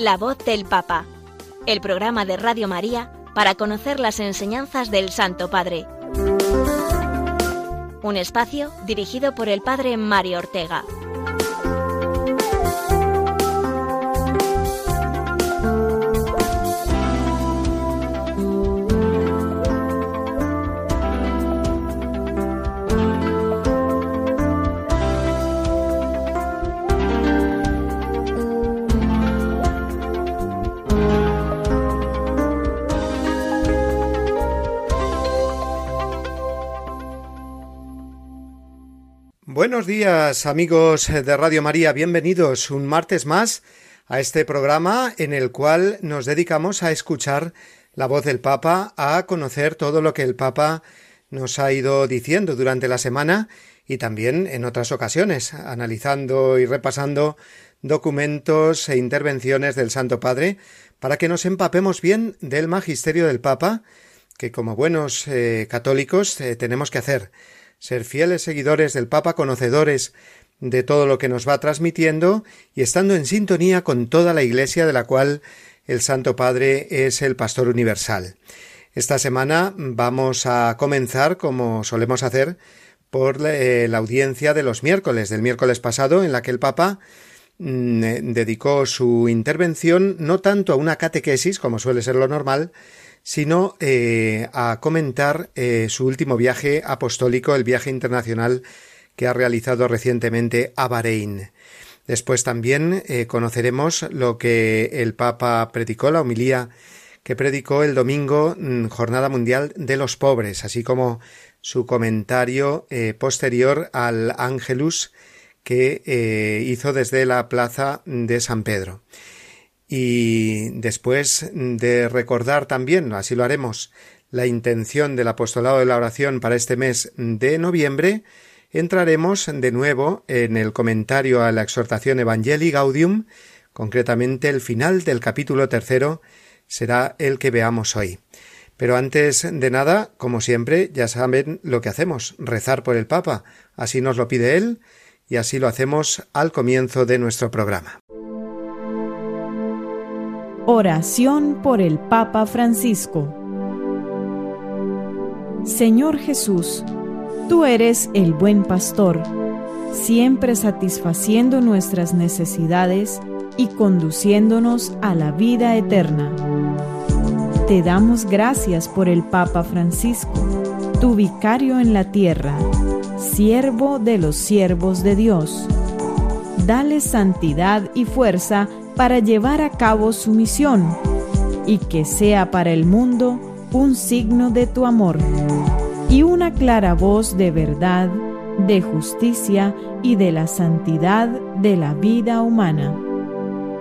La voz del Papa, el programa de Radio María para conocer las enseñanzas del Santo Padre. Un espacio dirigido por el Padre Mario Ortega. Buenos días amigos de Radio María, bienvenidos un martes más a este programa en el cual nos dedicamos a escuchar la voz del Papa, a conocer todo lo que el Papa nos ha ido diciendo durante la semana y también en otras ocasiones, analizando y repasando documentos e intervenciones del Santo Padre para que nos empapemos bien del magisterio del Papa, que como buenos eh, católicos eh, tenemos que hacer ser fieles seguidores del Papa, conocedores de todo lo que nos va transmitiendo y estando en sintonía con toda la Iglesia de la cual el Santo Padre es el Pastor Universal. Esta semana vamos a comenzar, como solemos hacer, por eh, la audiencia de los miércoles, del miércoles pasado, en la que el Papa mm, eh, dedicó su intervención no tanto a una catequesis, como suele ser lo normal, sino eh, a comentar eh, su último viaje apostólico, el viaje internacional que ha realizado recientemente a Bahrein. Después también eh, conoceremos lo que el Papa predicó, la homilía que predicó el domingo, mm, Jornada Mundial de los Pobres, así como su comentario posterior al Ángelus que hizo desde la plaza de San Pedro. Y después de recordar también, así lo haremos, la intención del apostolado de la oración para este mes de noviembre, entraremos de nuevo en el comentario a la exhortación Evangelii Gaudium, concretamente el final del capítulo tercero será el que veamos hoy. Pero antes de nada, como siempre, ya saben lo que hacemos, rezar por el Papa, así nos lo pide él, y así lo hacemos al comienzo de nuestro programa. Oración por el Papa Francisco Señor Jesús, tú eres el buen pastor, siempre satisfaciendo nuestras necesidades y conduciéndonos a la vida eterna. Te damos gracias por el Papa Francisco, tu vicario en la tierra, siervo de los siervos de Dios. Dale santidad y fuerza para llevar a cabo su misión y que sea para el mundo un signo de tu amor y una clara voz de verdad, de justicia y de la santidad de la vida humana.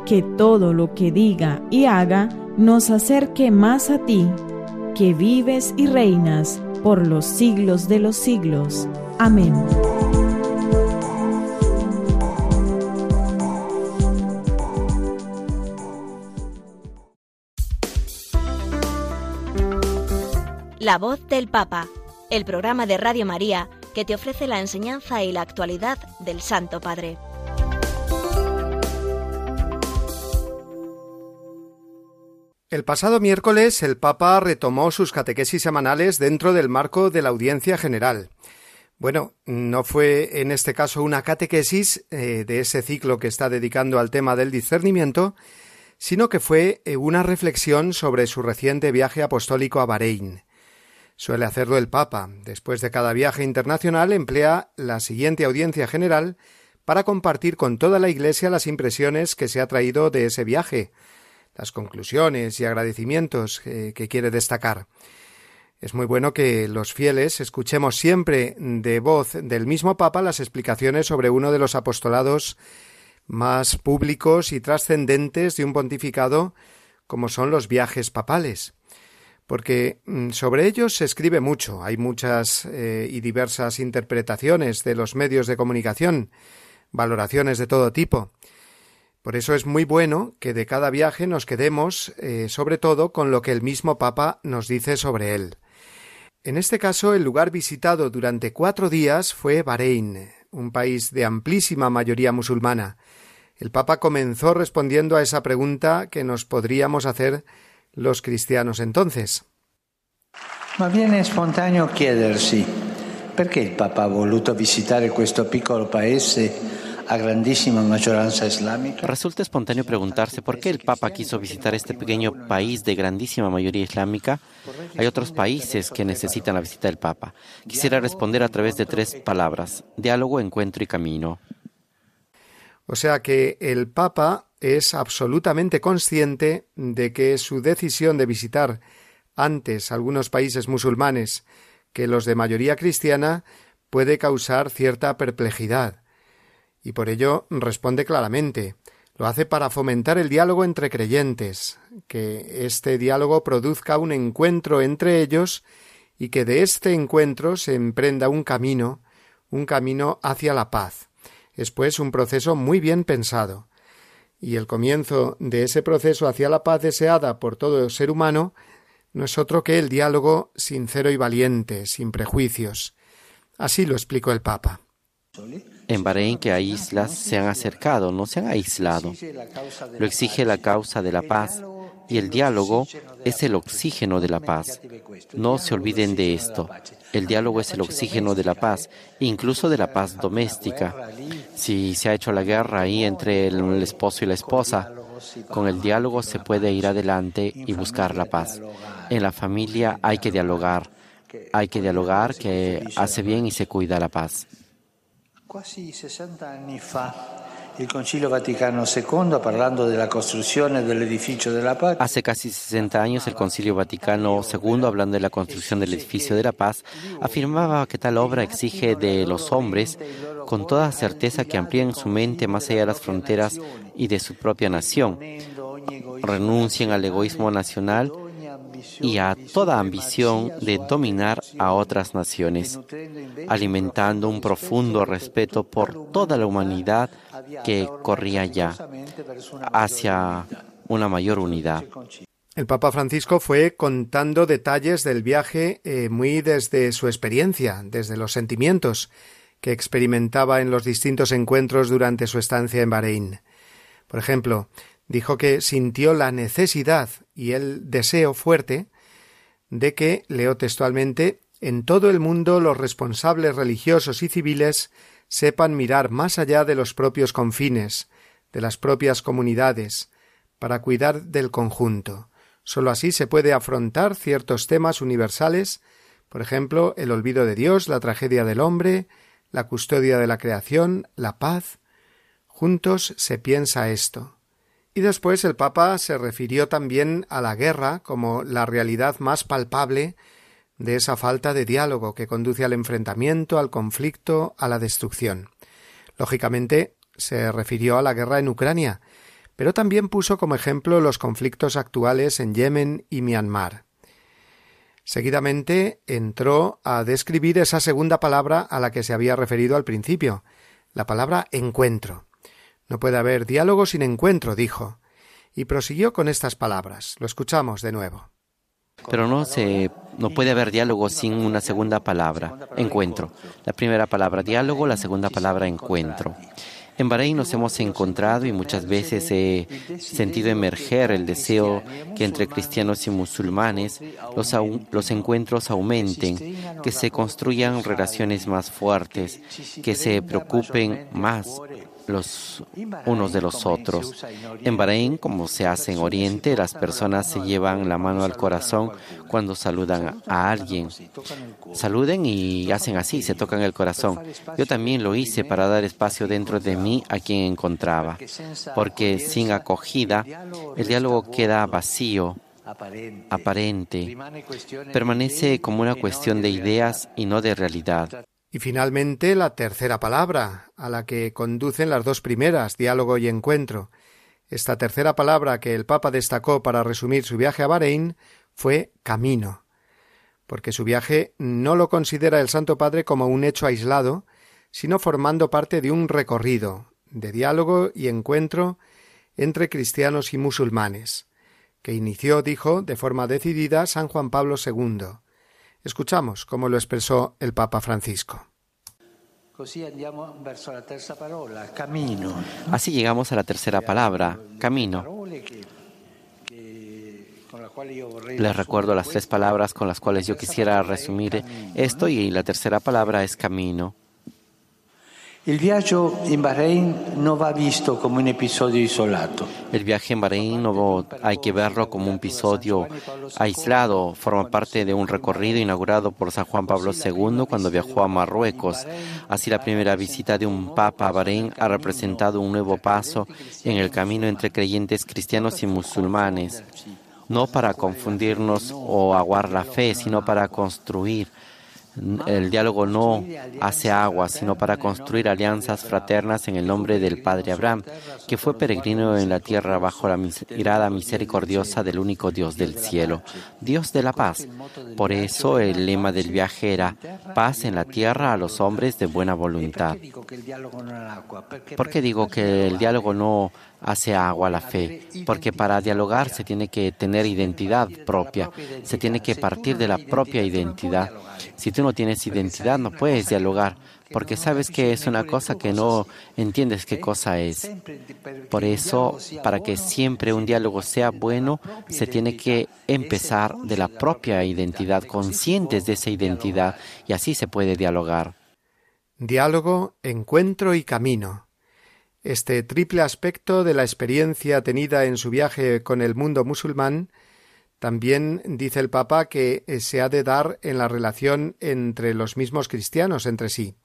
Que todo lo que diga y haga nos acerque más a ti, que vives y reinas por los siglos de los siglos. Amén. La voz del Papa, el programa de Radio María que te ofrece la enseñanza y la actualidad del Santo Padre. El pasado miércoles el Papa retomó sus catequesis semanales dentro del marco de la audiencia general. Bueno, no fue en este caso una catequesis eh, de ese ciclo que está dedicando al tema del discernimiento, sino que fue eh, una reflexión sobre su reciente viaje apostólico a Bahrein. Suele hacerlo el Papa. Después de cada viaje internacional emplea la siguiente audiencia general para compartir con toda la Iglesia las impresiones que se ha traído de ese viaje, las conclusiones y agradecimientos que, que quiere destacar. Es muy bueno que los fieles escuchemos siempre de voz del mismo Papa las explicaciones sobre uno de los apostolados más públicos y trascendentes de un pontificado como son los viajes papales porque mm, sobre ellos se escribe mucho, hay muchas eh, y diversas interpretaciones de los medios de comunicación, valoraciones de todo tipo. Por eso es muy bueno que de cada viaje nos quedemos eh, sobre todo con lo que el mismo Papa nos dice sobre él. En este caso, el lugar visitado durante cuatro días fue Bahrein, un país de amplísima mayoría musulmana, El Papa comenzó respondiendo a esa pregunta que nos podríamos hacer los cristianos entonces. Ma viene spontaneo chiedersi perché il Papa ha voluto visitare questo piccolo paese a grandísima mayoranza islámica. Resulta espontáneo preguntarse por qué el Papa quiso visitar este pequeño país de grandísima mayoría islámica. Hay otros países que necesitan la visita del Papa. Quisiera responder a través de tres palabras, diálogo, encuentro y camino. O sea que el Papa es absolutamente consciente de que su decisión de visitar antes algunos países musulmanes que los de mayoría cristiana puede causar cierta perplejidad. Y por ello responde claramente. Lo hace para fomentar el diálogo entre creyentes, que este diálogo produzca un encuentro entre ellos y que de este encuentro se emprenda un camino, un camino hacia la paz. Es pues un proceso muy bien pensado. Y el comienzo de ese proceso hacia la paz deseada por todo ser humano no es otro que el diálogo sincero y valiente, sin prejuicios. Así lo explicó el Papa. En Bahrein que hay islas se han acercado, no se han aislado. Lo exige la causa de la paz y el diálogo es el oxígeno de la paz. No se olviden de esto. El diálogo es el oxígeno de la paz, incluso de la paz doméstica. Si se ha hecho la guerra ahí entre el esposo y la esposa, con el diálogo se puede ir adelante y buscar la paz. En la familia hay que dialogar. Hay que dialogar que hace bien y se cuida la paz. Quasi 60 anni Hace casi 60 años el Concilio Vaticano II, hablando de la construcción del edificio de la paz, afirmaba que tal obra exige de los hombres con toda certeza que amplíen su mente más allá de las fronteras y de su propia nación, renuncien al egoísmo nacional y a toda ambición de dominar a otras naciones, alimentando un profundo respeto por toda la humanidad que corría ya hacia una mayor unidad. El Papa Francisco fue contando detalles del viaje eh, muy desde su experiencia, desde los sentimientos que experimentaba en los distintos encuentros durante su estancia en Bahrein. Por ejemplo, dijo que sintió la necesidad y el deseo fuerte de que, leo textualmente, en todo el mundo los responsables religiosos y civiles sepan mirar más allá de los propios confines, de las propias comunidades, para cuidar del conjunto. Sólo así se puede afrontar ciertos temas universales, por ejemplo, el olvido de Dios, la tragedia del hombre, la custodia de la creación, la paz. Juntos se piensa esto. Y después el Papa se refirió también a la guerra como la realidad más palpable de esa falta de diálogo que conduce al enfrentamiento, al conflicto, a la destrucción. Lógicamente se refirió a la guerra en Ucrania, pero también puso como ejemplo los conflictos actuales en Yemen y Myanmar. Seguidamente entró a describir esa segunda palabra a la que se había referido al principio, la palabra encuentro. No puede haber diálogo sin encuentro, dijo, y prosiguió con estas palabras. Lo escuchamos de nuevo. Pero no se no puede haber diálogo sin una segunda palabra, encuentro. La primera palabra diálogo, la segunda palabra encuentro. En Bahrein nos hemos encontrado y muchas veces he sentido emerger el deseo que entre cristianos y musulmanes los, los encuentros aumenten, que se construyan relaciones más fuertes, que se preocupen más los unos de los otros. En Bahrein, como se hace en Oriente, las personas se llevan la mano al corazón cuando saludan a alguien. Saluden y hacen así, se tocan el corazón. Yo también lo hice para dar espacio dentro de mí a quien encontraba, porque sin acogida el diálogo queda vacío aparente, permanece como una cuestión de ideas y no de realidad. Y finalmente la tercera palabra, a la que conducen las dos primeras, diálogo y encuentro. Esta tercera palabra que el Papa destacó para resumir su viaje a Bahrein fue camino, porque su viaje no lo considera el Santo Padre como un hecho aislado, sino formando parte de un recorrido de diálogo y encuentro entre cristianos y musulmanes, que inició, dijo, de forma decidida San Juan Pablo II Escuchamos cómo lo expresó el Papa Francisco. Así llegamos a la tercera palabra, camino. Les recuerdo las tres palabras con las cuales yo quisiera resumir esto y la tercera palabra es camino. El viaje en Bahrein no va visto como un episodio isolado. El viaje en Bahrein no hay que verlo como un episodio aislado. Forma parte de un recorrido inaugurado por San Juan Pablo II cuando viajó a Marruecos. Así la primera visita de un papa a Bahrein ha representado un nuevo paso en el camino entre creyentes cristianos y musulmanes. No para confundirnos o aguar la fe, sino para construir el diálogo no hace agua, sino para construir alianzas fraternas en el nombre del Padre Abraham, que fue peregrino en la tierra bajo la mirada misericordiosa del único Dios del cielo, Dios de la paz. Por eso el lema del viaje era paz en la tierra a los hombres de buena voluntad. ¿Por qué digo que el diálogo no hace agua la fe? Porque para dialogar se tiene que tener identidad propia, se tiene que partir de la propia identidad. Si tú no tienes identidad, no puedes dialogar, porque sabes que es una cosa que no entiendes qué cosa es. Por eso, para que siempre un diálogo sea bueno, se tiene que empezar de la propia identidad, conscientes de esa identidad, y así se puede dialogar. Diálogo, encuentro y camino. Este triple aspecto de la experiencia tenida en su viaje con el mundo musulmán también dice el Papa que eh, se ha de dar en la relación entre los mismos cristianos entre sí,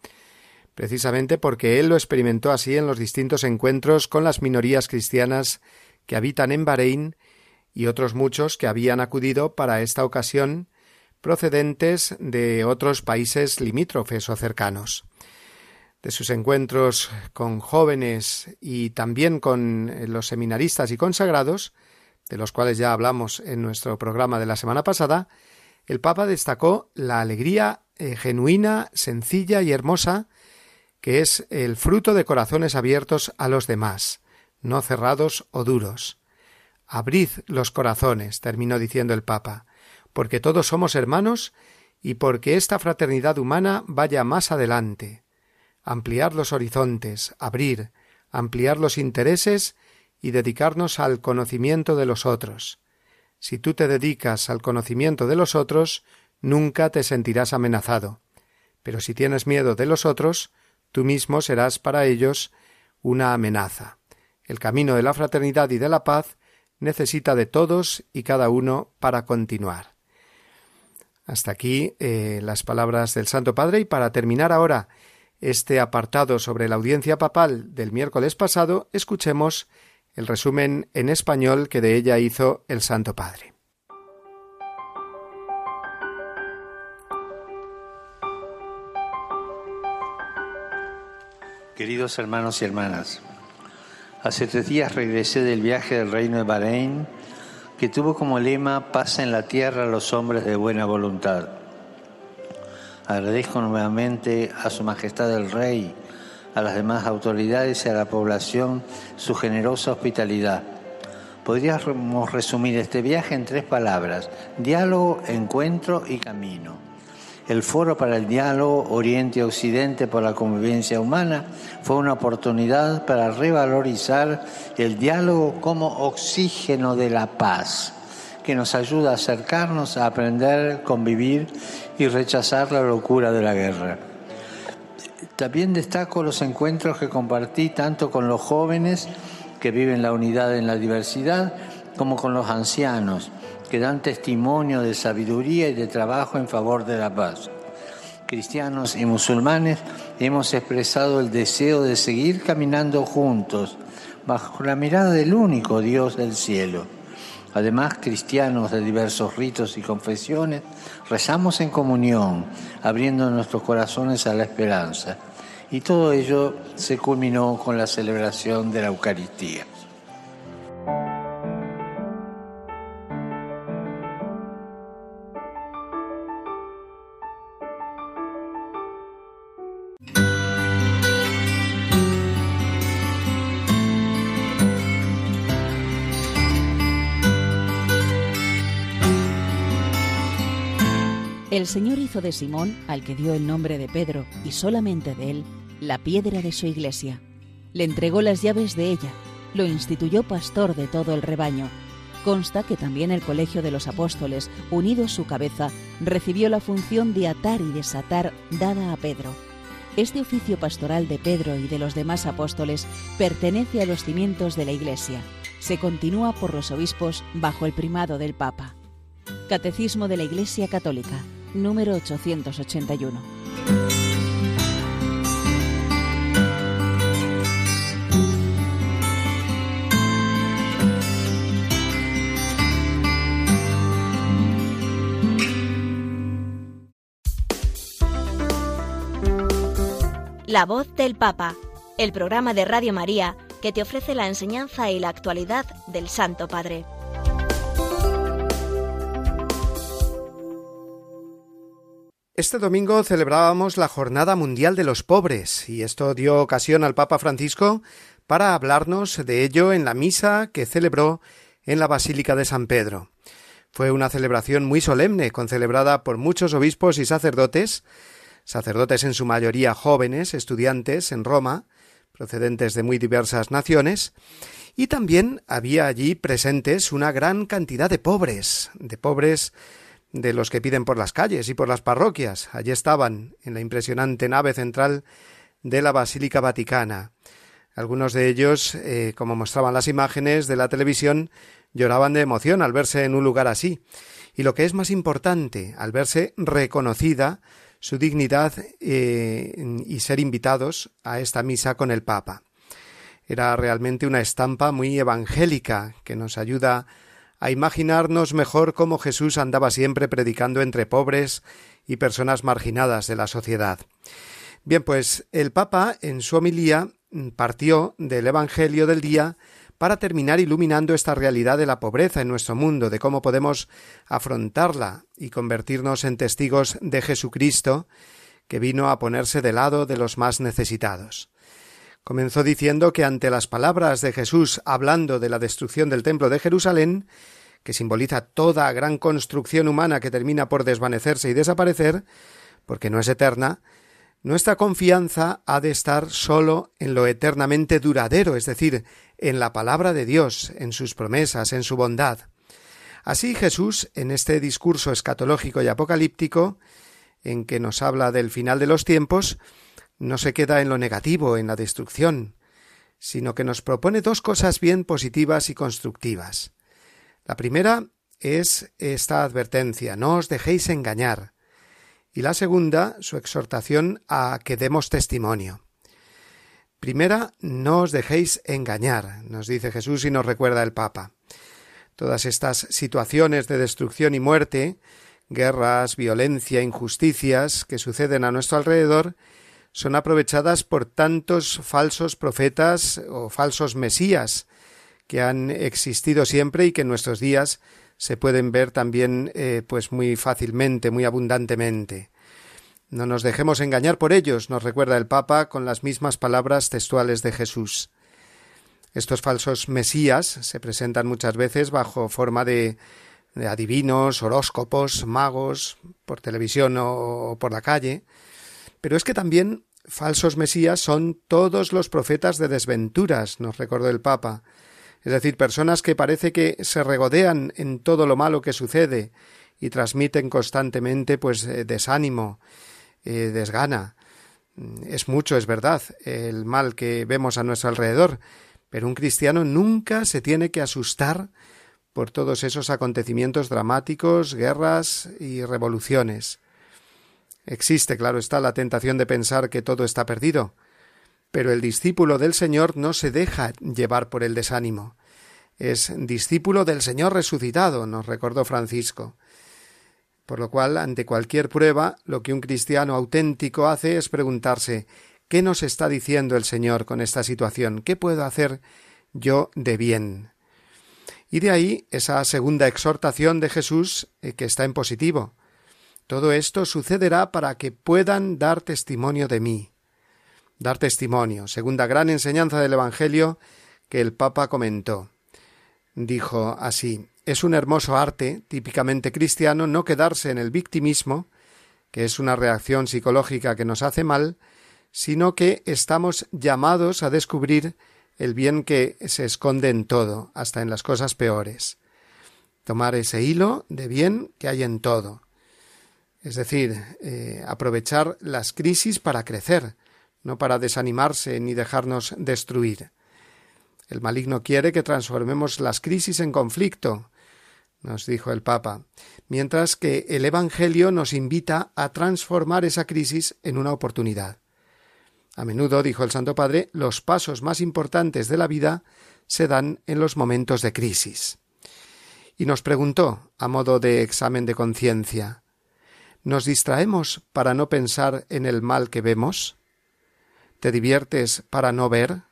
precisamente porque él lo experimentó así en los distintos encuentros con las minorías cristianas que habitan en Bahrein y otros muchos que habían acudido para esta ocasión procedentes de otros países limítrofes o cercanos. De sus encuentros con jóvenes y también con eh, los seminaristas y consagrados, de los cuales ya hablamos en nuestro programa de la semana pasada, el Papa destacó la alegría eh, genuina, sencilla y hermosa que es el fruto de corazones abiertos a los demás, no cerrados o duros. Abrid los corazones, terminó diciendo el Papa, porque todos somos hermanos y porque esta fraternidad humana vaya más adelante. Ampliar los horizontes, abrir, ampliar los intereses y dedicarnos al conocimiento de los otros. Si tú te dedicas al conocimiento de los otros, nunca te sentirás amenazado. Pero si tienes miedo de los otros, tú mismo serás para ellos una amenaza. El camino de la fraternidad y de la paz necesita de todos y cada uno para continuar. Hasta aquí eh, las palabras del Santo Padre y para terminar ahora este apartado sobre la audiencia papal del miércoles pasado, escuchemos el resumen en español que de ella hizo el Santo Padre. Queridos hermanos y hermanas, hace tres días regresé del viaje del reino de Bahrein, que tuvo como lema paz en la tierra a los hombres de buena voluntad. Agradezco nuevamente a Su Majestad el Rey, a las demás autoridades y a la población su generosa hospitalidad. Podríamos resumir este viaje en tres palabras, diálogo, encuentro y camino. El foro para el diálogo Oriente-Occidente por la convivencia humana fue una oportunidad para revalorizar el diálogo como oxígeno de la paz, que nos ayuda a acercarnos a aprender, convivir y rechazar la locura de la guerra. También destaco los encuentros que compartí tanto con los jóvenes que viven la unidad en la diversidad, como con los ancianos, que dan testimonio de sabiduría y de trabajo en favor de la paz. Cristianos y musulmanes hemos expresado el deseo de seguir caminando juntos bajo la mirada del único Dios del cielo. Además, cristianos de diversos ritos y confesiones, rezamos en comunión, abriendo nuestros corazones a la esperanza. Y todo ello se culminó con la celebración de la Eucaristía. El Señor hizo de Simón, al que dio el nombre de Pedro, y solamente de él, la piedra de su iglesia. Le entregó las llaves de ella, lo instituyó pastor de todo el rebaño. Consta que también el Colegio de los Apóstoles, unido a su cabeza, recibió la función de atar y desatar dada a Pedro. Este oficio pastoral de Pedro y de los demás apóstoles pertenece a los cimientos de la Iglesia. Se continúa por los obispos bajo el primado del Papa. Catecismo de la Iglesia Católica, número 881. La voz del Papa, el programa de Radio María que te ofrece la enseñanza y la actualidad del Santo Padre. Este domingo celebrábamos la Jornada Mundial de los Pobres y esto dio ocasión al Papa Francisco para hablarnos de ello en la misa que celebró en la Basílica de San Pedro. Fue una celebración muy solemne, concelebrada por muchos obispos y sacerdotes, sacerdotes en su mayoría jóvenes, estudiantes en Roma, procedentes de muy diversas naciones, y también había allí presentes una gran cantidad de pobres, de pobres de los que piden por las calles y por las parroquias. Allí estaban, en la impresionante nave central de la Basílica Vaticana. Algunos de ellos, eh, como mostraban las imágenes de la televisión, lloraban de emoción al verse en un lugar así. Y lo que es más importante, al verse reconocida su dignidad eh, y ser invitados a esta misa con el Papa. Era realmente una estampa muy evangélica que nos ayuda a imaginarnos mejor cómo Jesús andaba siempre predicando entre pobres y personas marginadas de la sociedad. Bien, pues el Papa en su homilía partió del Evangelio del día para terminar iluminando esta realidad de la pobreza en nuestro mundo, de cómo podemos afrontarla y convertirnos en testigos de Jesucristo, que vino a ponerse de lado de los más necesitados. Comenzó diciendo que ante las palabras de Jesús hablando de la destrucción del templo de Jerusalén, que simboliza toda gran construcción humana que termina por desvanecerse y desaparecer, porque no es eterna, nuestra confianza ha de estar sólo en lo eternamente duradero, es decir, en la palabra de Dios, en sus promesas, en su bondad. Así Jesús, en este discurso escatológico y apocalíptico, en que nos habla del final de los tiempos, no se queda en lo negativo, en la destrucción, sino que nos propone dos cosas bien positivas y constructivas. La primera es esta advertencia, no os dejéis engañar, y la segunda, su exhortación a que demos testimonio. Primera, no os dejéis engañar, nos dice Jesús y nos recuerda el Papa. Todas estas situaciones de destrucción y muerte, guerras, violencia, injusticias que suceden a nuestro alrededor, son aprovechadas por tantos falsos profetas o falsos mesías que han existido siempre y que en nuestros días se pueden ver también eh, pues muy fácilmente, muy abundantemente. No nos dejemos engañar por ellos, nos recuerda el Papa con las mismas palabras textuales de Jesús. Estos falsos mesías se presentan muchas veces bajo forma de, de adivinos, horóscopos, magos, por televisión o por la calle, pero es que también falsos mesías son todos los profetas de desventuras, nos recordó el Papa, es decir, personas que parece que se regodean en todo lo malo que sucede y transmiten constantemente pues eh, desánimo, eh, desgana. Es mucho, es verdad, el mal que vemos a nuestro alrededor, pero un cristiano nunca se tiene que asustar por todos esos acontecimientos dramáticos, guerras y revoluciones. Existe, claro está, la tentación de pensar que todo está perdido, pero el discípulo del Señor no se deja llevar por el desánimo. Es discípulo del Señor resucitado, nos recordó Francisco. Por lo cual, ante cualquier prueba, lo que un cristiano auténtico hace es preguntarse ¿qué nos está diciendo el Señor con esta situación? ¿Qué puedo hacer yo de bien? Y de ahí esa segunda exhortación de Jesús eh, que está en positivo. Todo esto sucederá para que puedan dar testimonio de mí. Dar testimonio, segunda gran enseñanza del Evangelio que el Papa comentó. Dijo así es un hermoso arte, típicamente cristiano, no quedarse en el victimismo, que es una reacción psicológica que nos hace mal, sino que estamos llamados a descubrir el bien que se esconde en todo, hasta en las cosas peores. Tomar ese hilo de bien que hay en todo. Es decir, eh, aprovechar las crisis para crecer, no para desanimarse ni dejarnos destruir. El maligno quiere que transformemos las crisis en conflicto, nos dijo el Papa, mientras que el Evangelio nos invita a transformar esa crisis en una oportunidad. A menudo, dijo el Santo Padre, los pasos más importantes de la vida se dan en los momentos de crisis. Y nos preguntó, a modo de examen de conciencia, ¿nos distraemos para no pensar en el mal que vemos? ¿Te diviertes para no ver?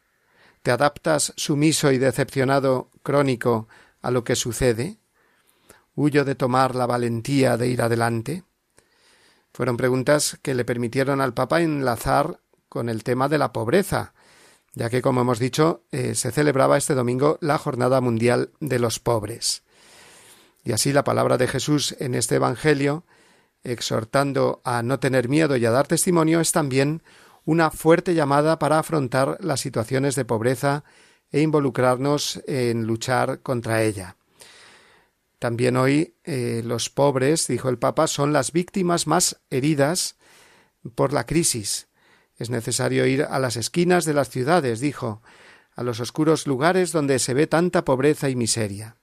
¿Te adaptas sumiso y decepcionado crónico a lo que sucede? ¿Huyo de tomar la valentía de ir adelante? Fueron preguntas que le permitieron al Papa enlazar con el tema de la pobreza, ya que, como hemos dicho, eh, se celebraba este domingo la Jornada Mundial de los Pobres. Y así la palabra de Jesús en este Evangelio, exhortando a no tener miedo y a dar testimonio, es también una fuerte llamada para afrontar las situaciones de pobreza e involucrarnos en luchar contra ella. También hoy eh, los pobres, dijo el Papa, son las víctimas más heridas por la crisis, es necesario ir a las esquinas de las ciudades, dijo, a los oscuros lugares donde se ve tanta pobreza y miseria.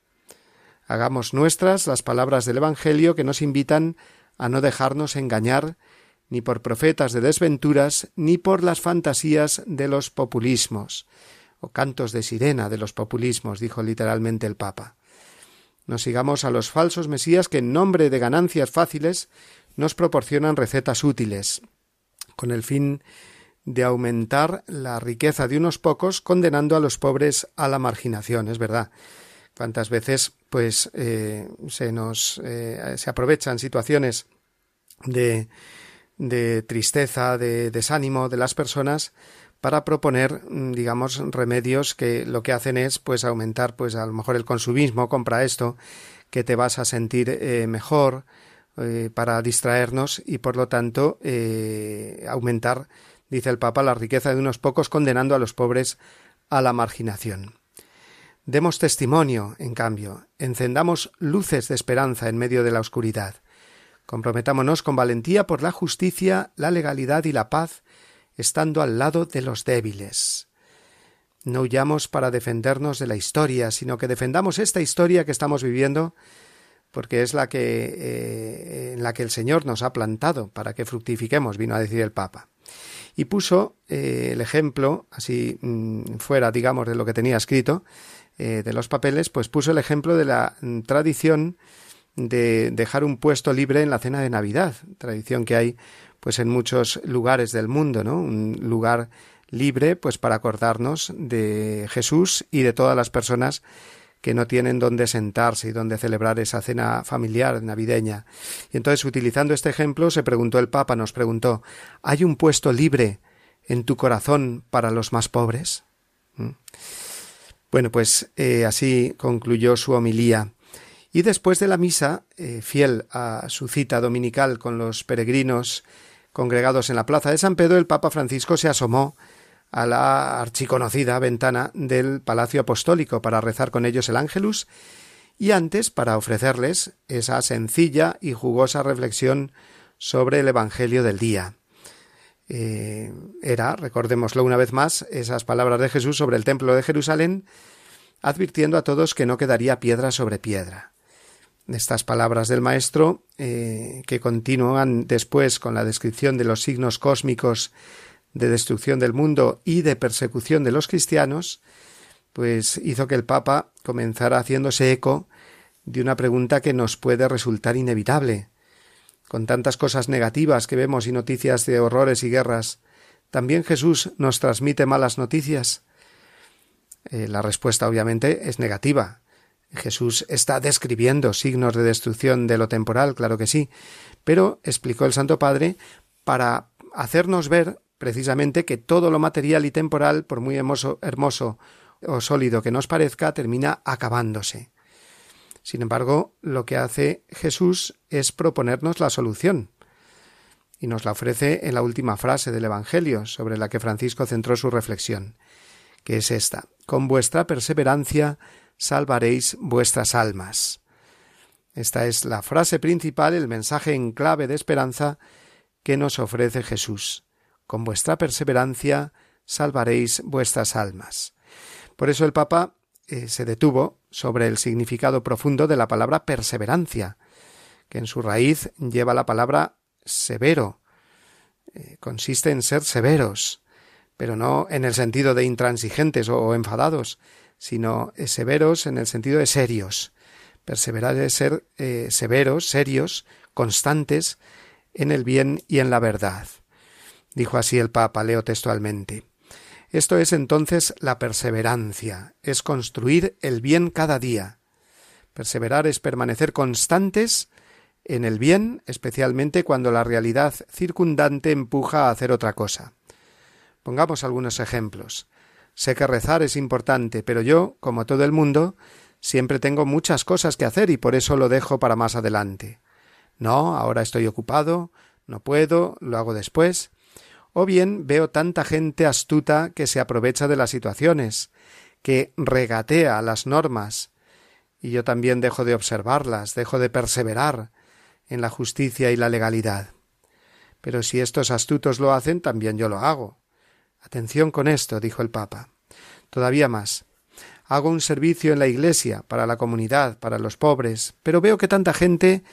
Hagamos nuestras las palabras del Evangelio que nos invitan a no dejarnos engañar ni por profetas de desventuras, ni por las fantasías de los populismos, o cantos de sirena de los populismos, dijo literalmente el Papa. No sigamos a los falsos mesías que en nombre de ganancias fáciles nos proporcionan recetas útiles, con el fin de aumentar la riqueza de unos pocos, condenando a los pobres a la marginación, es verdad. Cuántas veces, pues, eh, se nos eh, se aprovechan situaciones de, de tristeza, de desánimo de las personas para proponer, mm, digamos, remedios que lo que hacen es, pues, aumentar, pues, a lo mejor el consumismo, compra esto, que te vas a sentir eh, mejor, para distraernos y por lo tanto aumentar dice el Papa, la riqueza de unos pocos condenando a los pobres a la marginación. Demos testimonio, en cambio, encendamos luces de esperanza en medio de la oscuridad. Comprometámonos con valentía por la justicia, la legalidad y la paz, estando al lado de los débiles. No huyamos para defendernos de la historia, sino que defendamos esta historia que estamos viviendo, porque es la que eh, en la que el Señor nos ha plantado para que fructifiquemos, vino a decir el Papa y puso eh, el ejemplo, así mm, fuera, digamos, de lo que tenía escrito, eh, de los papeles, pues puso el ejemplo de la mm, tradición de dejar un puesto libre en la cena de Navidad, tradición que hay pues en muchos lugares del mundo, ¿no? Un lugar libre pues para acordarnos de Jesús y de todas las personas que no tienen dónde sentarse y dónde celebrar esa cena familiar navideña. Y entonces, utilizando este ejemplo, se preguntó el Papa, nos preguntó ¿Hay un puesto libre en tu corazón para los más pobres? ¿Mm? Bueno, pues eh, así concluyó su homilía. Y después de la misa, eh, fiel a su cita dominical con los peregrinos congregados en la plaza de San Pedro, el Papa Francisco se asomó a la archiconocida ventana del Palacio Apostólico para rezar con ellos el Ángelus y antes para ofrecerles esa sencilla y jugosa reflexión sobre el Evangelio del día. Eh, era, recordémoslo una vez más, esas palabras de Jesús sobre el Templo de Jerusalén, advirtiendo a todos que no quedaría piedra sobre piedra. Estas palabras del Maestro, eh, que continúan después con la descripción de los signos cósmicos de destrucción del mundo y de persecución de los cristianos, pues hizo que el Papa comenzara haciéndose eco de una pregunta que nos puede resultar inevitable. Con tantas cosas negativas que vemos y noticias de horrores y guerras, ¿también Jesús nos transmite malas noticias? Eh, la respuesta obviamente es negativa. Jesús está describiendo signos de destrucción de lo temporal, claro que sí, pero explicó el Santo Padre para hacernos ver precisamente que todo lo material y temporal, por muy hermoso, o sólido que nos parezca, termina acabándose. Sin embargo, lo que hace Jesús es proponernos la solución. y nos la ofrece en la última frase del Evangelio sobre la que Francisco centró su reflexión, que es esta Con vuestra perseverancia salvaréis vuestras almas. Esta es la frase principal, el mensaje en clave de esperanza que nos ofrece Jesús. Con vuestra perseverancia salvaréis vuestras almas. Por eso el Papa eh, se detuvo sobre el significado profundo de la palabra perseverancia, que en su raíz lleva la palabra severo. Eh, consiste en ser severos, pero no en el sentido de intransigentes o, enfadados, sino eh, severos en el sentido de serios. Perseverar es ser severos, serios, constantes en el bien y en la verdad. Dijo así el Papa, leo textualmente. Esto es entonces la perseverancia, es construir el bien cada día. Perseverar es permanecer constantes en el bien, especialmente cuando la realidad circundante empuja a hacer otra cosa. Pongamos algunos ejemplos. Sé que rezar es importante, pero yo, como todo el mundo, siempre tengo muchas cosas que hacer y por eso lo dejo para más adelante. No, ahora estoy ocupado, no puedo, lo hago después o bien veo tanta gente astuta que se aprovecha de las situaciones, que regatea las normas, y yo también dejo de observarlas, dejo de perseverar en la justicia y la legalidad. Pero si estos astutos lo hacen, también yo lo hago. Atención con esto, dijo el Papa. Todavía más. Hago un servicio en la Iglesia, para la comunidad, para los pobres, pero veo que tanta gente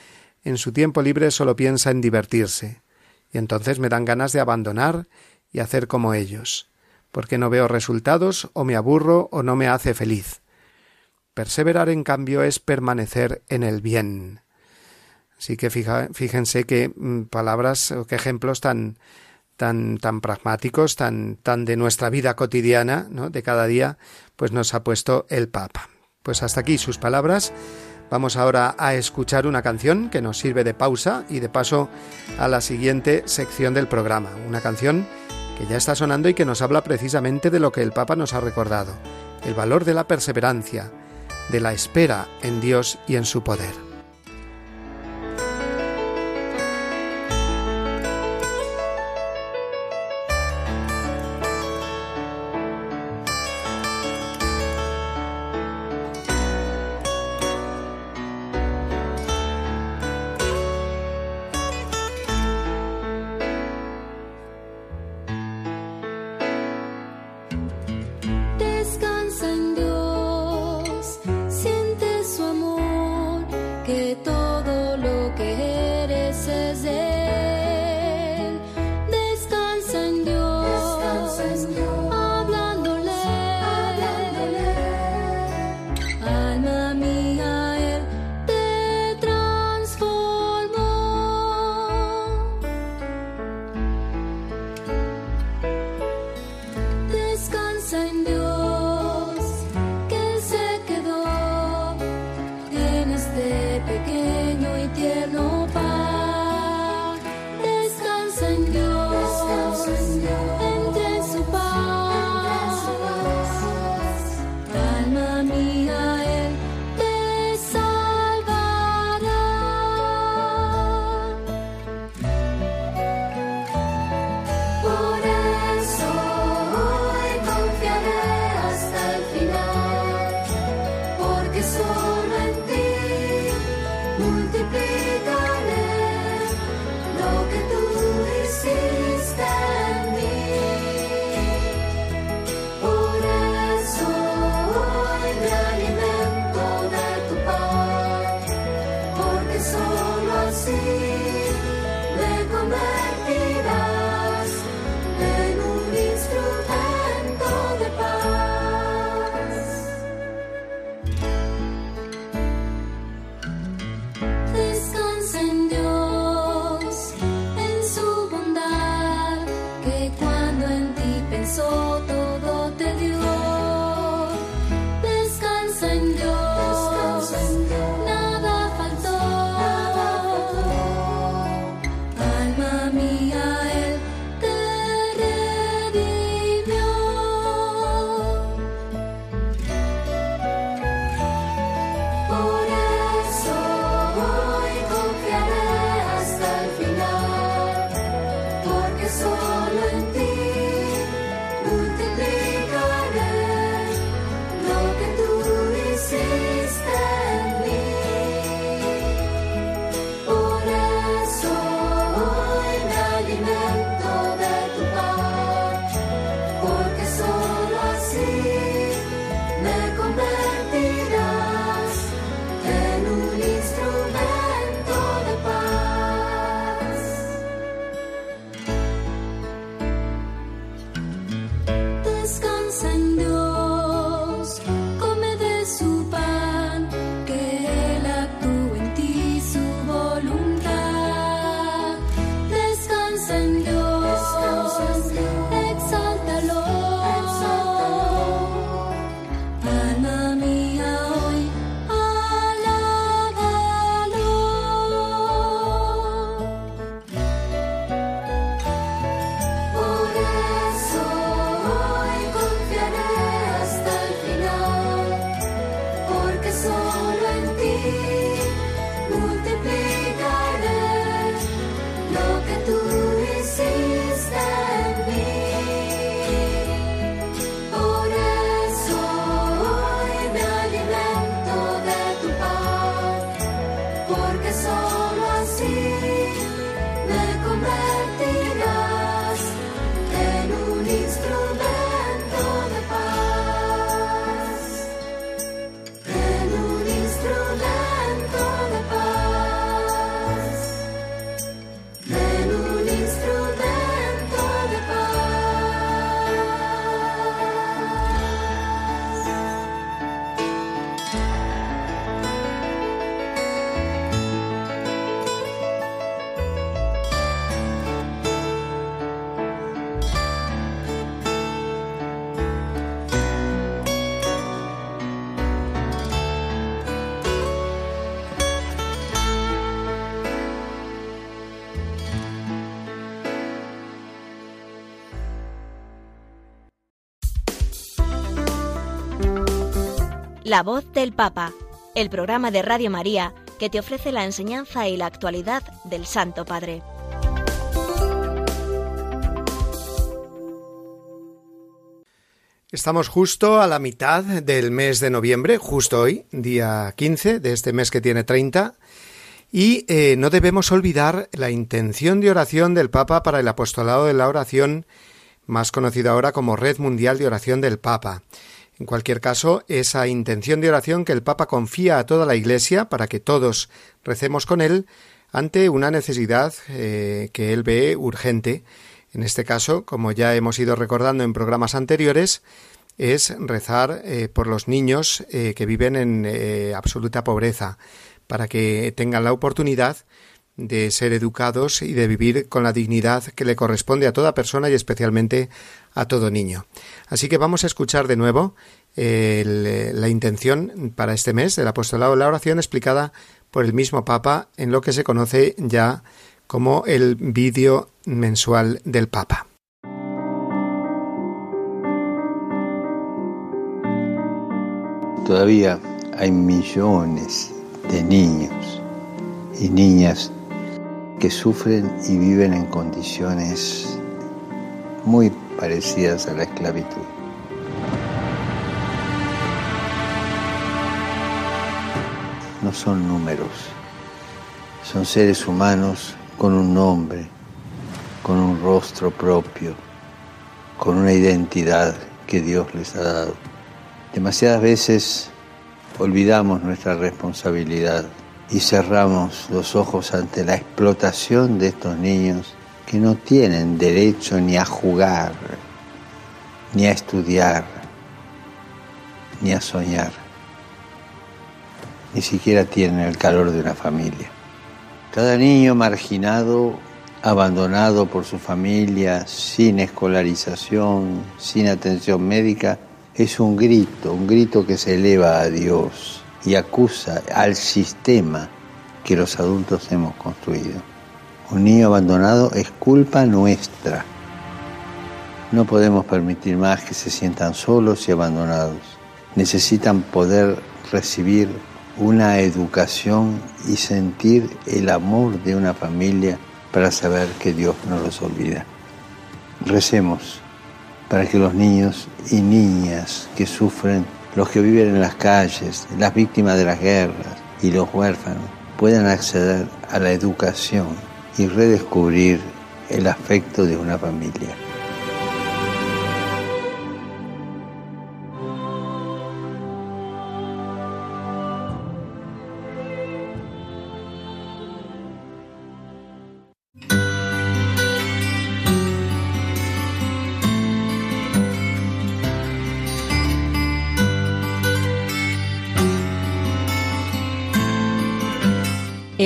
en su tiempo libre solo piensa en divertirse y entonces me dan ganas de abandonar y hacer como ellos, porque no veo resultados o me aburro o no me hace feliz. Perseverar, en cambio, es permanecer en el bien. Así que fíjense qué mm, palabras o qué ejemplos tan, tan, tan pragmáticos, tan, tan de nuestra vida cotidiana, ¿no? de cada día, pues nos ha puesto el Papa. Pues hasta aquí sus palabras Vamos ahora a escuchar una canción que nos sirve de pausa y de paso a la siguiente sección del programa. Una canción que ya está sonando y que nos habla precisamente de lo que el Papa nos ha recordado, el valor de la perseverancia, de la espera en Dios y en su poder. La voz del Papa, el programa de Radio María que te ofrece la enseñanza y la actualidad del Santo Padre. Estamos justo a la mitad del mes de noviembre, justo hoy, día 15 de este mes que tiene 30, y eh, no debemos olvidar la intención de oración del Papa para el apostolado de la oración, más conocida ahora como Red Mundial de Oración del Papa. En cualquier caso, esa intención de oración que el Papa confía a toda la Iglesia para que todos recemos con él ante una necesidad eh, que él ve urgente. En este caso, como ya hemos ido recordando en programas anteriores, es rezar eh, por los niños eh, que viven en absoluta pobreza, para que tengan la oportunidad de ser educados y de vivir con la dignidad que le corresponde a toda persona y especialmente a todo niño. Así que vamos a escuchar de nuevo la intención para este mes del apostolado de la oración explicada por el mismo Papa en lo que se conoce ya como el vídeo mensual del Papa. Todavía hay millones de niños y niñas que sufren y viven en condiciones muy parecidas a la esclavitud. No son números, son seres humanos con un nombre, con un rostro propio, con una identidad que Dios les ha dado. Demasiadas veces olvidamos nuestra responsabilidad y cerramos los ojos ante la explotación de estos niños que no tienen derecho ni a jugar, ni a estudiar, ni a soñar. Ni siquiera tienen el calor de una familia. Cada niño marginado, abandonado por su familia, sin escolarización, sin atención médica, es un grito, un grito que se eleva a Dios y acusa al sistema que los adultos hemos construido. Un niño abandonado es culpa nuestra. No podemos permitir más que se sientan solos y abandonados. Necesitan poder recibir una educación y sentir el amor de una familia para saber que Dios no los olvida. Recemos para que los niños y niñas que sufren los que viven en las calles, las víctimas de las guerras y los huérfanos puedan acceder a la educación y redescubrir el afecto de una familia.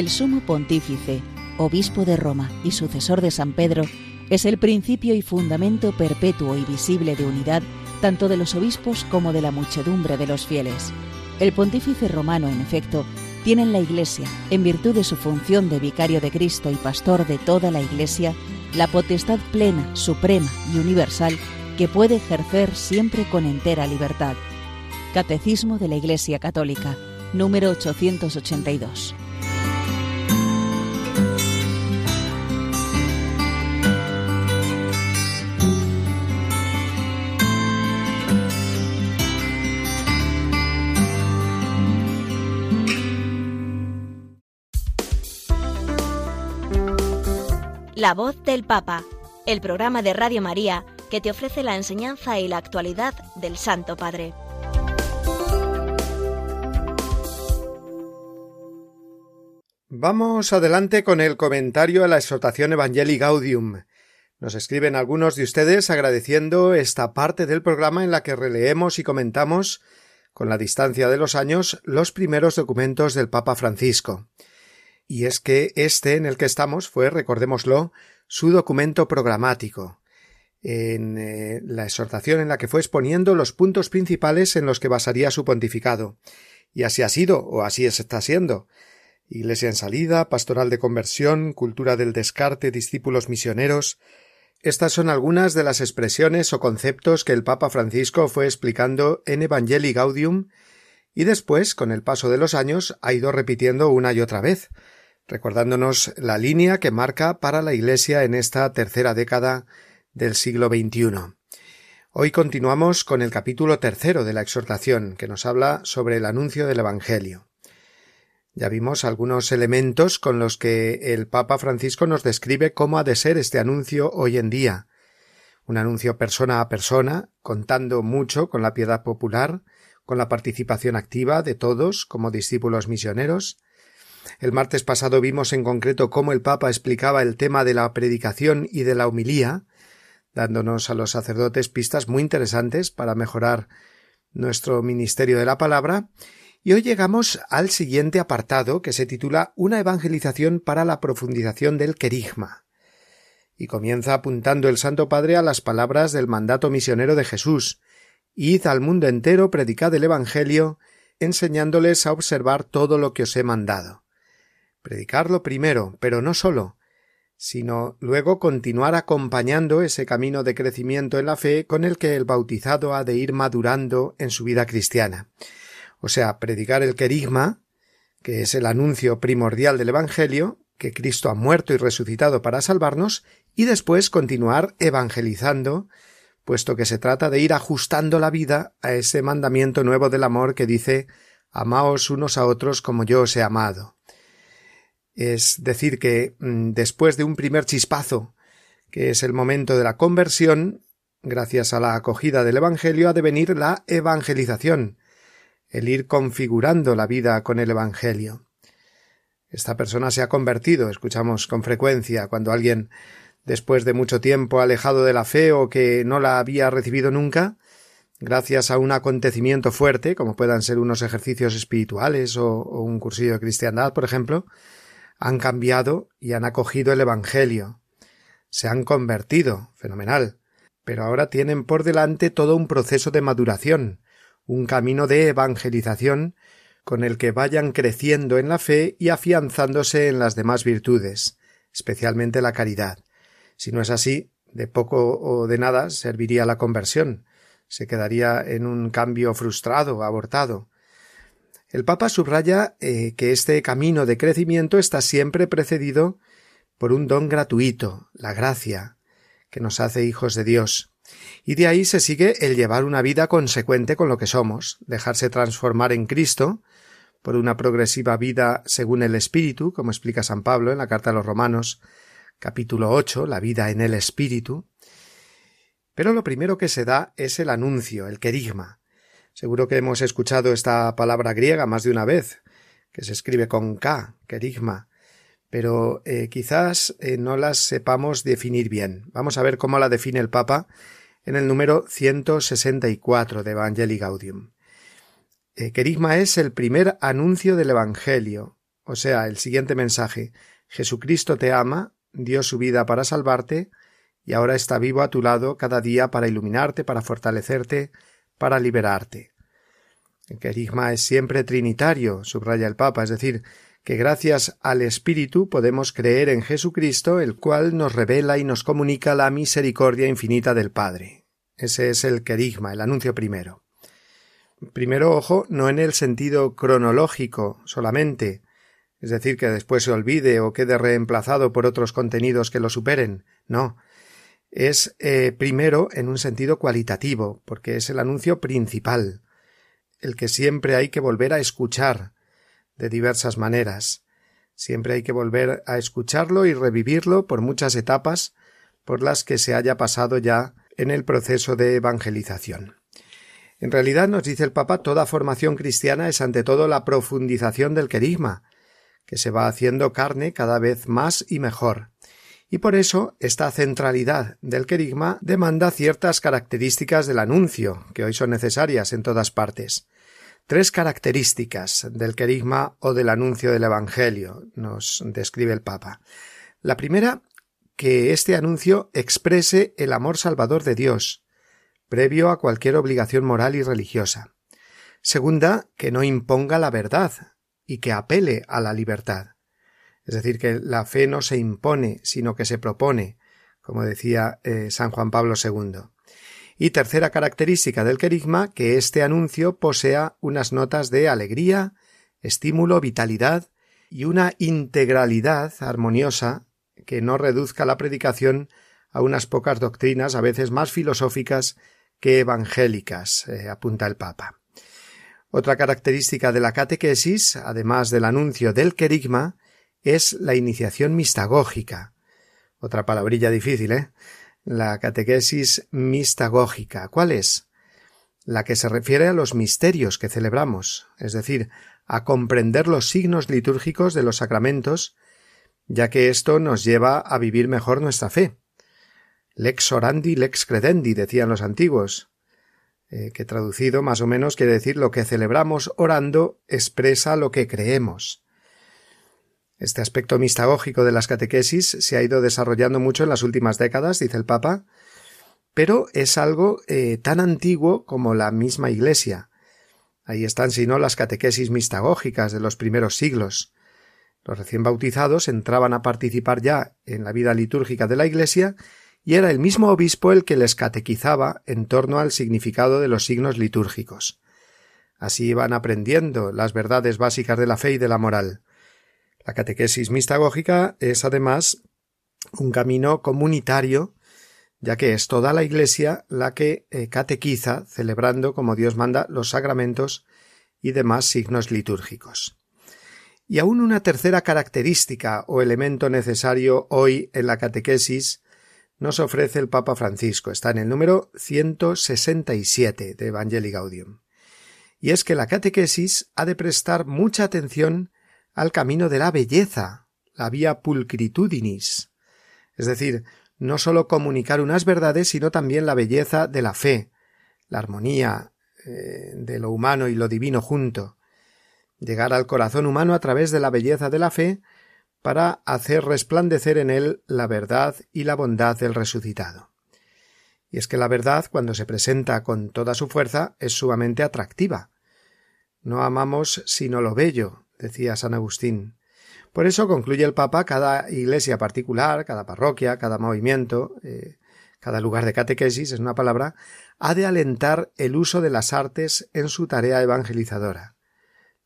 El sumo pontífice, obispo de Roma y sucesor de San Pedro, es el principio y fundamento perpetuo y visible de unidad tanto de los obispos como de la muchedumbre de los fieles. El pontífice romano, en efecto, tiene en la Iglesia, en virtud de su función de vicario de Cristo y pastor de toda la Iglesia, la potestad plena, suprema y universal que puede ejercer siempre con entera libertad. Catecismo de la Iglesia Católica, número 882. La voz del Papa, el programa de Radio María que te ofrece la enseñanza y la actualidad del Santo Padre. Vamos adelante con el comentario a la exhortación Evangelii Gaudium. Nos escriben algunos de ustedes agradeciendo esta parte del programa en la que releemos y comentamos, con la distancia de los años, los primeros documentos del Papa Francisco y es que este en el que estamos fue, recordémoslo, su documento programático, en eh, la exhortación en la que fue exponiendo los puntos principales en los que basaría su pontificado. Y así ha sido, o así está siendo. Iglesia en salida, pastoral de conversión, cultura del descarte, discípulos misioneros. Estas son algunas de las expresiones o conceptos que el Papa Francisco fue explicando en Evangelii Gaudium y después, con el paso de los años, ha ido repitiendo una y otra vez, recordándonos la línea que marca para la Iglesia en esta tercera década del siglo XXI. Hoy continuamos con el capítulo tercero de la exhortación, que nos habla sobre el anuncio del Evangelio. Ya vimos algunos elementos con los que el Papa Francisco nos describe cómo ha de ser este anuncio hoy en día. Un anuncio persona a persona, contando mucho con la piedad popular, con la participación activa de todos como discípulos misioneros. El martes pasado vimos en concreto cómo el Papa explicaba el tema de la predicación y de la humilía, dándonos a los sacerdotes pistas muy interesantes para mejorar nuestro ministerio de la palabra, y hoy llegamos al siguiente apartado que se titula Una evangelización para la profundización del querigma. Y comienza apuntando el Santo Padre a las palabras del mandato misionero de Jesús Id al mundo entero, predicad el Evangelio, enseñándoles a observar todo lo que os he mandado. Predicarlo primero, pero no solo, sino luego continuar acompañando ese camino de crecimiento en la fe con el que el bautizado ha de ir madurando en su vida cristiana o sea, predicar el querigma, que es el anuncio primordial del Evangelio, que Cristo ha muerto y resucitado para salvarnos, y después continuar evangelizando, puesto que se trata de ir ajustando la vida a ese mandamiento nuevo del amor que dice Amaos unos a otros como yo os he amado. Es decir, que mm, después de un primer chispazo, que es el momento de la conversión, gracias a la acogida del Evangelio ha de venir la evangelización, el ir configurando la vida con el Evangelio. Esta persona se ha convertido, escuchamos con frecuencia cuando alguien después de mucho tiempo alejado de la fe o que no la había recibido nunca, gracias a un acontecimiento fuerte, como puedan ser unos ejercicios espirituales o, o un cursillo de cristiandad, por ejemplo, han cambiado y han acogido el Evangelio. Se han convertido, fenomenal, pero ahora tienen por delante todo un proceso de maduración, un camino de evangelización con el que vayan creciendo en la fe y afianzándose en las demás virtudes, especialmente la caridad. Si no es así, de poco o de nada serviría la conversión, se quedaría en un cambio frustrado, abortado. El Papa subraya eh, que este camino de crecimiento está siempre precedido por un don gratuito, la gracia, que nos hace hijos de Dios. Y de ahí se sigue el llevar una vida consecuente con lo que somos, dejarse transformar en Cristo, por una progresiva vida según el Espíritu, como explica San Pablo en la carta a los Romanos, capítulo 8, la vida en el Espíritu. Pero lo primero que se da es el anuncio, el querigma. Seguro que hemos escuchado esta palabra griega más de una vez, que se escribe con K, querigma, pero eh, quizás eh, no las sepamos definir bien. Vamos a ver cómo la define el Papa en el número 164 de Evangelii Gaudium. Eh, querigma es el primer anuncio del Evangelio, o sea, el siguiente mensaje. Jesucristo te ama, dio su vida para salvarte, y ahora está vivo a tu lado cada día para iluminarte, para fortalecerte, para liberarte. El querigma es siempre trinitario, subraya el Papa, es decir, que gracias al Espíritu podemos creer en Jesucristo, el cual nos revela y nos comunica la misericordia infinita del Padre. Ese es el querigma, el anuncio primero. Primero, ojo, no en el sentido cronológico solamente, es decir, que después se olvide o quede reemplazado por otros contenidos que lo superen. No. Es eh, primero en un sentido cualitativo, porque es el anuncio principal, el que siempre hay que volver a escuchar, de diversas maneras. Siempre hay que volver a escucharlo y revivirlo por muchas etapas por las que se haya pasado ya en el proceso de evangelización. En realidad, nos dice el Papa, toda formación cristiana es ante todo la profundización del querigma, que se va haciendo carne cada vez más y mejor. Y por eso esta centralidad del querigma demanda ciertas características del anuncio, que hoy son necesarias en todas partes. Tres características del querigma o del anuncio del Evangelio, nos describe el Papa. La primera, que este anuncio exprese el amor salvador de Dios, previo a cualquier obligación moral y religiosa. Segunda, que no imponga la verdad y que apele a la libertad. Es decir, que la fe no se impone, sino que se propone, como decía eh, San Juan Pablo II. Y tercera característica del querigma, que este anuncio posea unas notas de alegría, estímulo, vitalidad y una integralidad armoniosa que no reduzca la predicación a unas pocas doctrinas, a veces más filosóficas que evangélicas, eh, apunta el Papa. Otra característica de la catequesis, además del anuncio del querigma, es la iniciación mistagógica. Otra palabrilla difícil, ¿eh? La catequesis mistagógica. ¿Cuál es? La que se refiere a los misterios que celebramos, es decir, a comprender los signos litúrgicos de los sacramentos, ya que esto nos lleva a vivir mejor nuestra fe. Lex orandi, lex credendi, decían los antiguos, eh, que traducido más o menos quiere decir lo que celebramos orando expresa lo que creemos. Este aspecto mistagógico de las catequesis se ha ido desarrollando mucho en las últimas décadas, dice el Papa, pero es algo eh, tan antiguo como la misma Iglesia. Ahí están, si no, las catequesis mistagógicas de los primeros siglos. Los recién bautizados entraban a participar ya en la vida litúrgica de la Iglesia y era el mismo obispo el que les catequizaba en torno al significado de los signos litúrgicos. Así iban aprendiendo las verdades básicas de la fe y de la moral. La catequesis mistagógica es además un camino comunitario, ya que es toda la Iglesia la que eh, catequiza, celebrando como Dios manda los sacramentos y demás signos litúrgicos. Y aún una tercera característica o elemento necesario hoy en la catequesis nos ofrece el Papa Francisco. Está en el número 167 de Evangelii Gaudium. Y es que la catequesis ha de prestar mucha atención al camino de la belleza, la vía pulcritudinis, es decir, no sólo comunicar unas verdades, sino también la belleza de la fe, la armonía eh, de lo humano y lo divino junto, llegar al corazón humano a través de la belleza de la fe para hacer resplandecer en él la verdad y la bondad del resucitado. Y es que la verdad, cuando se presenta con toda su fuerza, es sumamente atractiva. No amamos sino lo bello, decía San Agustín. Por eso concluye el Papa cada iglesia particular, cada parroquia, cada movimiento, eh, cada lugar de catequesis, es una palabra, ha de alentar el uso de las artes en su tarea evangelizadora.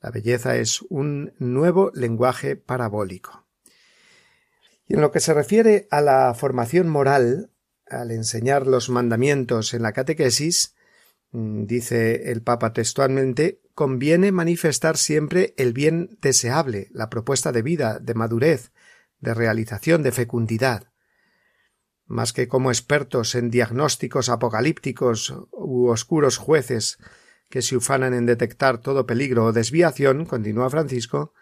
La belleza es un nuevo lenguaje parabólico. Y en lo que se refiere a la formación moral, al enseñar los mandamientos en la catequesis, mm, dice el Papa textualmente, conviene manifestar siempre el bien deseable, la propuesta de vida, de madurez, de realización, de fecundidad. Más que como expertos en diagnósticos apocalípticos u oscuros jueces que se ufanan en detectar todo peligro o desviación, continúa Francisco,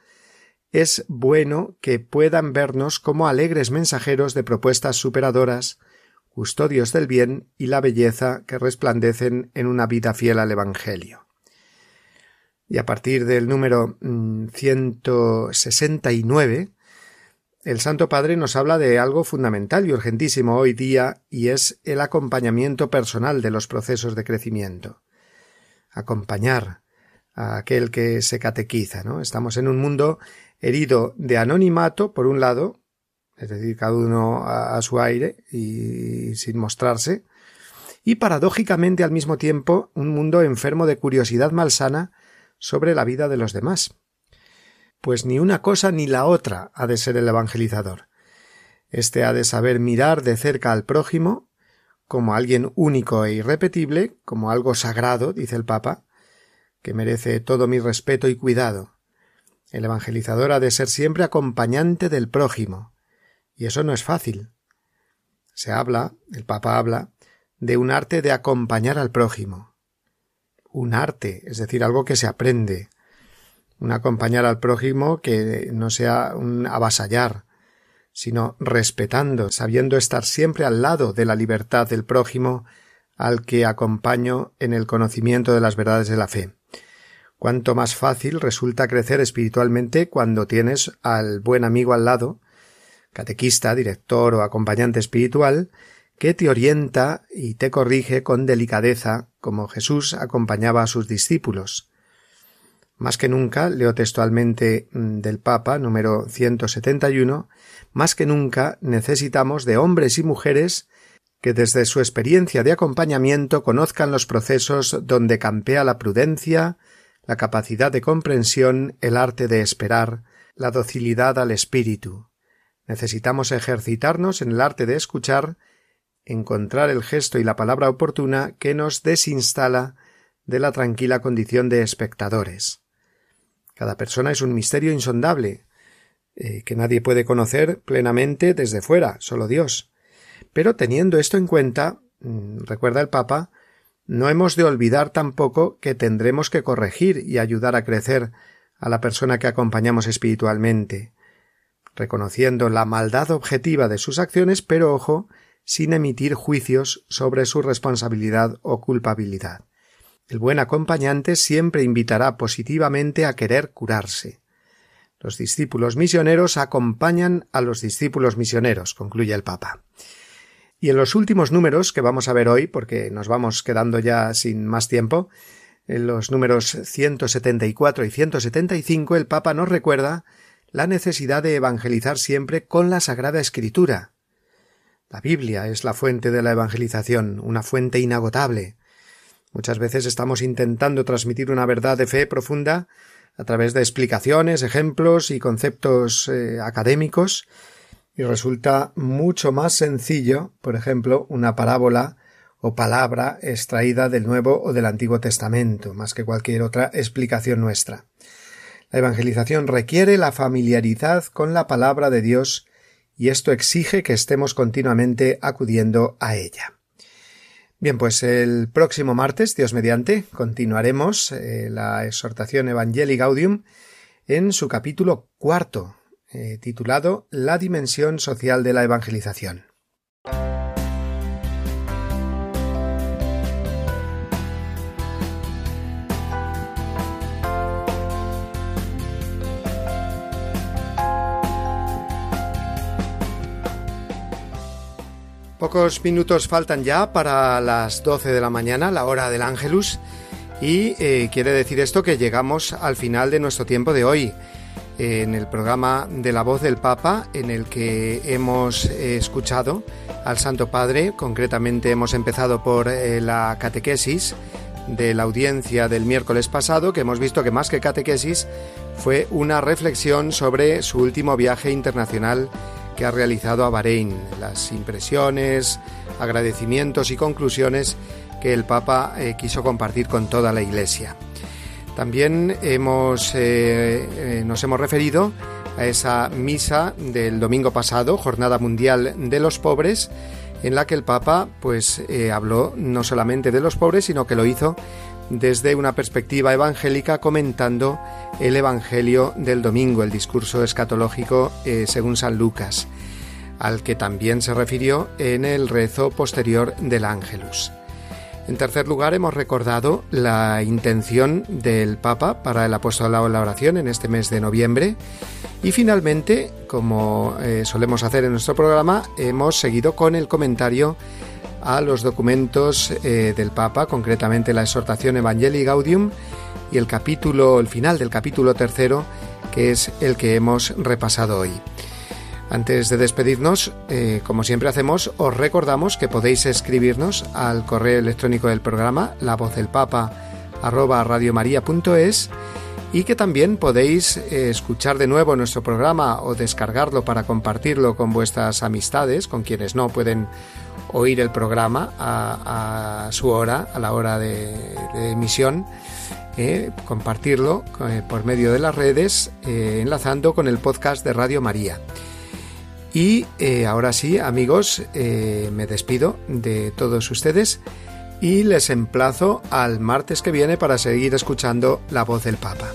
es bueno que puedan vernos como alegres mensajeros de propuestas superadoras, custodios del bien y la belleza que resplandecen en una vida fiel al Evangelio. Y a partir del número 169, mm, el Santo Padre nos habla de algo fundamental y urgentísimo hoy día, y es el acompañamiento personal de los procesos de crecimiento. Acompañar a aquel que se catequiza, ¿no? Estamos en un mundo herido de anonimato, por un lado, es decir, cada uno a, a su aire y sin mostrarse, y paradójicamente al mismo tiempo un mundo enfermo de curiosidad malsana sobre la vida de los demás. Pues ni una cosa ni la otra ha de ser el evangelizador. Este ha de saber mirar de cerca al prójimo como alguien único e irrepetible, como algo sagrado, dice el Papa, que merece todo mi respeto y cuidado. El evangelizador ha de ser siempre acompañante del prójimo, y eso no es fácil. Se habla, el Papa habla, de un arte de acompañar al prójimo un arte, es decir, algo que se aprende, un acompañar al prójimo que no sea un avasallar, sino respetando, sabiendo estar siempre al lado de la libertad del prójimo al que acompaño en el conocimiento de las verdades de la fe. Cuanto más fácil resulta crecer espiritualmente cuando tienes al buen amigo al lado, catequista, director o acompañante espiritual, que te orienta y te corrige con delicadeza, como Jesús acompañaba a sus discípulos. Más que nunca, leo textualmente mm, del Papa número 171, más que nunca necesitamos de hombres y mujeres que desde su experiencia de acompañamiento conozcan los procesos donde campea la prudencia, la capacidad de comprensión, el arte de esperar, la docilidad al espíritu. Necesitamos ejercitarnos en el arte de escuchar, encontrar el gesto y la palabra oportuna que nos desinstala de la tranquila condición de espectadores. Cada persona es un misterio insondable, eh, que nadie puede conocer plenamente desde fuera, solo Dios. Pero teniendo esto en cuenta, mm, recuerda el Papa, no hemos de olvidar tampoco que tendremos que corregir y ayudar a crecer a la persona que acompañamos espiritualmente, reconociendo la maldad objetiva de sus acciones, pero ojo, sin emitir juicios sobre su responsabilidad o culpabilidad. El buen acompañante siempre invitará positivamente a querer curarse. Los discípulos misioneros acompañan a los discípulos misioneros, concluye el Papa. Y en los últimos números que vamos a ver hoy, porque nos vamos quedando ya sin más tiempo, en los números 174 y 175, el Papa nos recuerda la necesidad de evangelizar siempre con la Sagrada Escritura. La Biblia es la fuente de la evangelización, una fuente inagotable. Muchas veces estamos intentando transmitir una verdad de fe profunda a través de explicaciones, ejemplos y conceptos eh, académicos, y resulta mucho más sencillo, por ejemplo, una parábola o palabra extraída del Nuevo o del Antiguo Testamento, más que cualquier otra explicación nuestra. La evangelización requiere la familiaridad con la palabra de Dios y esto exige que estemos continuamente acudiendo a ella. Bien, pues el próximo martes, Dios mediante, continuaremos eh, la exhortación Evangelii Gaudium en su capítulo cuarto, eh, titulado La dimensión social de la evangelización. Pocos minutos faltan ya para las 12 de la mañana, la hora del Ángelus, y eh, quiere decir esto que llegamos al final de nuestro tiempo de hoy, en el programa de la voz del Papa, en el que hemos eh, escuchado al Santo Padre, concretamente hemos empezado por eh, la catequesis de la audiencia del miércoles pasado, que hemos visto que más que catequesis fue una reflexión sobre su último viaje internacional que ha realizado a Bahrein, las impresiones, agradecimientos y conclusiones que el Papa eh, quiso compartir con toda la Iglesia. También hemos, eh, eh, nos hemos referido a esa misa del domingo pasado, Jornada Mundial de los Pobres, en la que el Papa pues habló no solamente de los pobres, sino que lo hizo desde una perspectiva evangélica comentando el Evangelio del domingo, el discurso escatológico eh, según San Lucas, al que también se refirió en el rezo posterior del Ángelus. En tercer lugar, hemos recordado la intención del Papa para el apostolado en la oración en este mes de noviembre. Y finalmente, como eh, solemos hacer en nuestro programa, hemos seguido con el comentario a los documentos eh, del Papa, concretamente la exhortación Evangelii Gaudium y el capítulo, el final del capítulo tercero, que es el que hemos repasado hoy. Antes de despedirnos, eh, como siempre hacemos, os recordamos que podéis escribirnos al correo electrónico del programa, la voz del papa arroba radiomaria.es y que también podéis eh, escuchar de nuevo nuestro programa o descargarlo para compartirlo con vuestras amistades, con quienes no pueden oír el programa a, su hora, a la hora de, emisión, eh, compartirlo eh, por medio de las redes, eh, enlazando con el podcast de Radio María. Y ahora sí, amigos, me despido de todos ustedes y les emplazo al martes que viene para seguir escuchando la voz del Papa.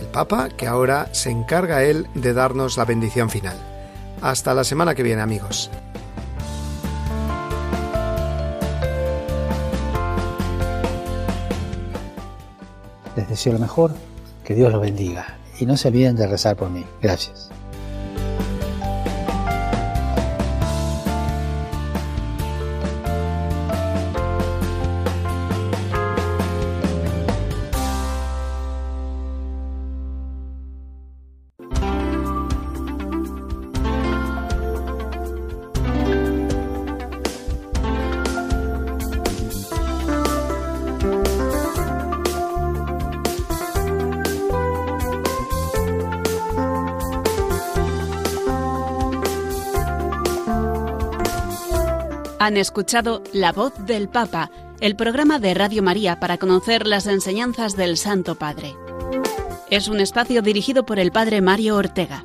El Papa que ahora se encarga él de darnos la bendición final. Hasta la semana que viene, amigos. Les deseo lo mejor, que Dios los bendiga y no se olviden de rezar por mí. Gracias. Han escuchado La voz del Papa, el programa de Radio María para conocer las enseñanzas del Santo Padre. Es un espacio dirigido por el Padre Mario Ortega.